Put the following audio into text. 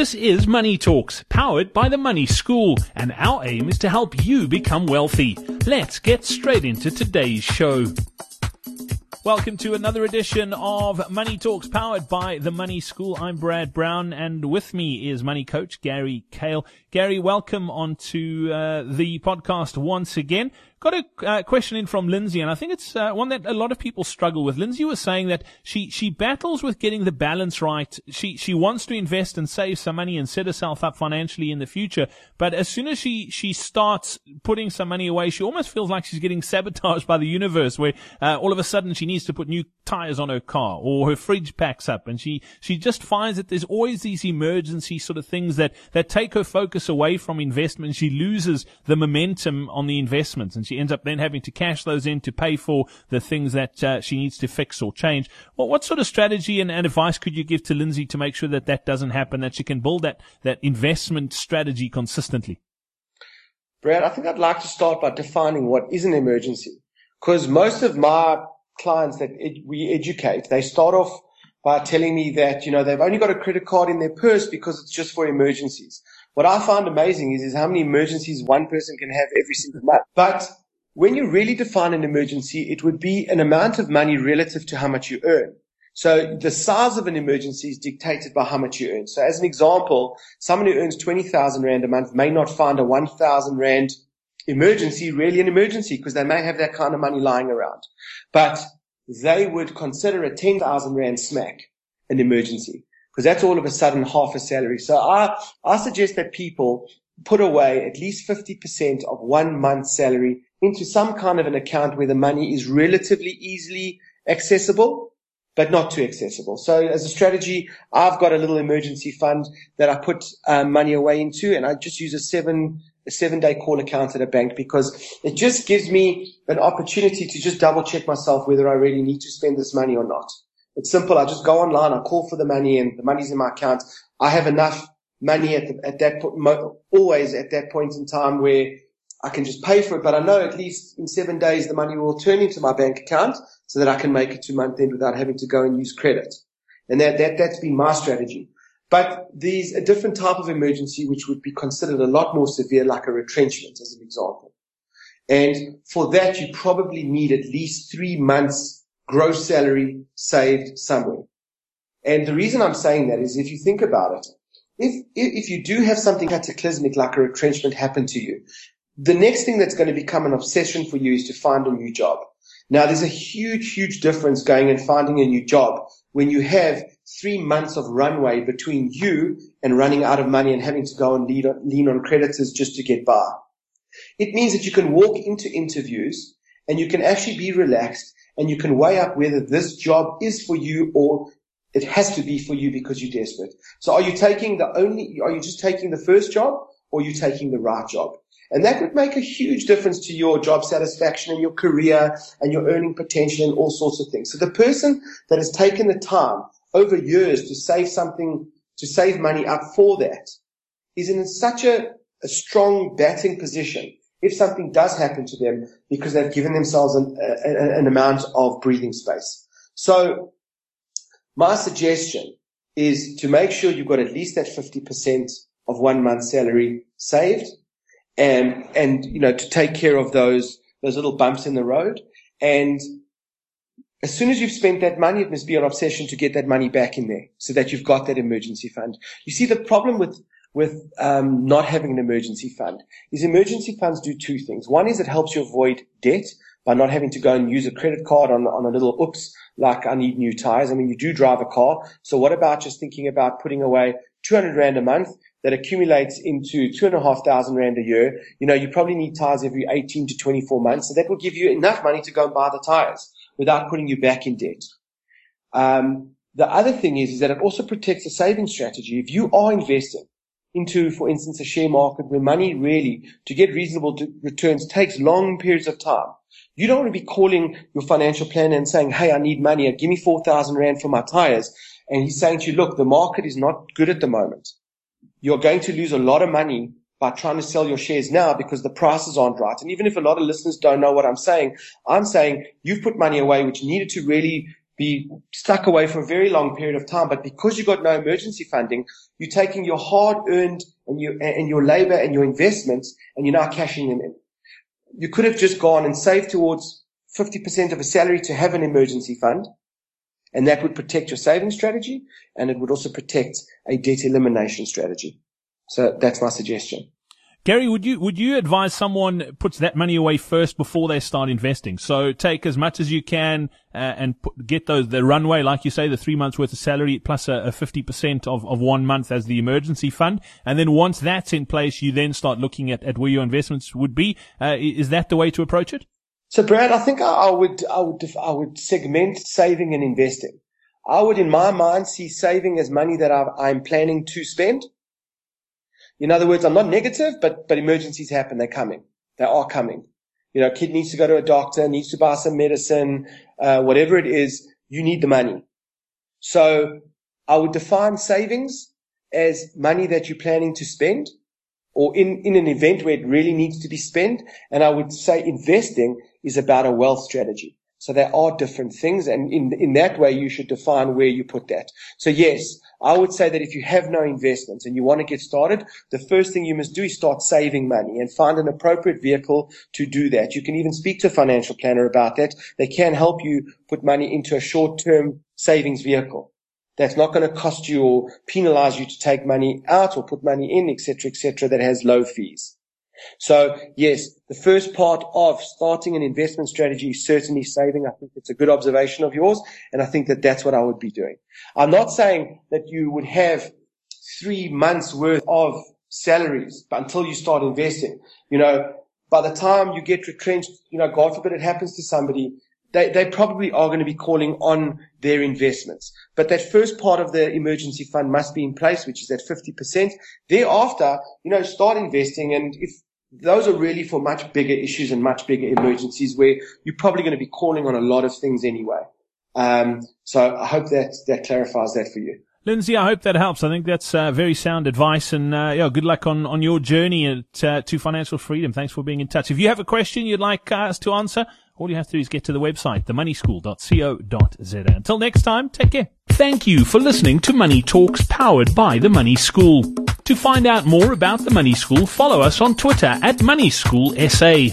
This is Money Talks, powered by the Money School, and our aim is to help you become wealthy. Let's get straight into today's show. Welcome to another edition of Money Talks powered by the Money School. I'm Brad Brown and with me is money coach Gary Kale. Gary, welcome onto uh, the podcast once again. Got a uh, question in from Lindsay, and I think it's uh, one that a lot of people struggle with. Lindsay was saying that she she battles with getting the balance right. She she wants to invest and save some money and set herself up financially in the future, but as soon as she she starts putting some money away, she almost feels like she's getting sabotaged by the universe, where uh, all of a sudden she needs to put new tires on her car or her fridge packs up, and she she just finds that there's always these emergency sort of things that that take her focus away from investment. She loses the momentum on the investments, and she ends up then having to cash those in to pay for the things that uh, she needs to fix or change. Well, what sort of strategy and, and, advice could you give to Lindsay to make sure that that doesn't happen, that she can build that, that investment strategy consistently? Brad, I think I'd like to start by defining what is an emergency. Because most of my clients that ed- we educate, they start off by telling me that, you know, they've only got a credit card in their purse because it's just for emergencies. What I find amazing is, is how many emergencies one person can have every single month. But when you really define an emergency, it would be an amount of money relative to how much you earn. So the size of an emergency is dictated by how much you earn. So as an example, someone who earns 20,000 Rand a month may not find a 1,000 Rand emergency really an emergency because they may have that kind of money lying around. But they would consider a 10,000 Rand smack an emergency because that's all of a sudden half a salary. So I, I suggest that people put away at least 50% of one month's salary into some kind of an account where the money is relatively easily accessible, but not too accessible. So as a strategy, I've got a little emergency fund that I put um, money away into and I just use a seven, a seven day call account at a bank because it just gives me an opportunity to just double check myself whether I really need to spend this money or not. It's simple. I just go online, I call for the money and the money's in my account. I have enough money at, the, at that point, always at that point in time where I can just pay for it. But I know at least in seven days the money will turn into my bank account so that I can make it to month end without having to go and use credit. And that, that, that's been my strategy. But there's a different type of emergency which would be considered a lot more severe, like a retrenchment as an example. And for that, you probably need at least three months gross salary saved somewhere. And the reason I'm saying that is if you think about it, if, if you do have something cataclysmic like a retrenchment happen to you, the next thing that's going to become an obsession for you is to find a new job. Now there's a huge, huge difference going and finding a new job when you have three months of runway between you and running out of money and having to go and lean on, lean on creditors just to get by. It means that you can walk into interviews and you can actually be relaxed and you can weigh up whether this job is for you or it has to be for you because you're desperate. So are you taking the only, are you just taking the first job or are you taking the right job? And that would make a huge difference to your job satisfaction and your career and your earning potential and all sorts of things. So the person that has taken the time over years to save something, to save money up for that is in such a, a strong batting position if something does happen to them because they've given themselves an, a, an amount of breathing space. So my suggestion is to make sure you've got at least that 50% of one month's salary saved and, and, you know, to take care of those, those little bumps in the road. And as soon as you've spent that money, it must be an obsession to get that money back in there so that you've got that emergency fund. You see, the problem with with um, not having an emergency fund is emergency funds do two things. One is it helps you avoid debt by not having to go and use a credit card on, on a little oops, like I need new tires. I mean, you do drive a car. So what about just thinking about putting away 200 rand a month that accumulates into two and a half thousand rand a year? You know, you probably need tires every 18 to 24 months. So that will give you enough money to go and buy the tires without putting you back in debt. Um, the other thing is, is that it also protects a saving strategy. If you are investing, into, for instance, a share market where money really, to get reasonable returns, takes long periods of time. You don't want to be calling your financial planner and saying, Hey, I need money. Give me 4,000 rand for my tires. And he's saying to you, look, the market is not good at the moment. You're going to lose a lot of money by trying to sell your shares now because the prices aren't right. And even if a lot of listeners don't know what I'm saying, I'm saying you've put money away which needed to really be stuck away for a very long period of time. But because you've got no emergency funding, you're taking your hard earned and your, and your labor and your investments and you're now cashing them in. You could have just gone and saved towards 50% of a salary to have an emergency fund. And that would protect your saving strategy and it would also protect a debt elimination strategy. So that's my suggestion. Gary, would you would you advise someone puts that money away first before they start investing? So take as much as you can uh, and put, get those the runway, like you say, the three months worth of salary plus a fifty percent of of one month as the emergency fund, and then once that's in place, you then start looking at at where your investments would be. Uh, is that the way to approach it? So, Brad, I think I would I would I would segment saving and investing. I would, in my mind, see saving as money that I'm planning to spend in other words, I'm not negative, but, but emergencies happen. They're coming. They are coming. You know, kid needs to go to a doctor, needs to buy some medicine, uh, whatever it is, you need the money. So I would define savings as money that you're planning to spend or in, in an event where it really needs to be spent. And I would say investing is about a wealth strategy. So there are different things. And in, in that way, you should define where you put that. So yes, I would say that if you have no investments and you want to get started, the first thing you must do is start saving money and find an appropriate vehicle to do that. You can even speak to a financial planner about that. They can help you put money into a short-term savings vehicle. That's not going to cost you or penalize you to take money out or put money in, etc., etc., that has low fees. So yes, the first part of starting an investment strategy is certainly saving. I think it's a good observation of yours. And I think that that's what I would be doing. I'm not saying that you would have three months worth of salaries until you start investing. You know, by the time you get retrenched, you know, God forbid it happens to somebody, they, they probably are going to be calling on their investments. But that first part of the emergency fund must be in place, which is at 50%. Thereafter, you know, start investing. And if those are really for much bigger issues and much bigger emergencies where you're probably going to be calling on a lot of things anyway. Um, so I hope that that clarifies that for you. Lindsay, I hope that helps. I think that's uh, very sound advice, and uh, yeah, good luck on, on your journey at, uh, to financial freedom. Thanks for being in touch. If you have a question you'd like us to answer, all you have to do is get to the website, themoneyschool.co.za. Until next time, take care. Thank you for listening to Money Talks powered by The Money School. To find out more about The Money School, follow us on Twitter at Money School SA.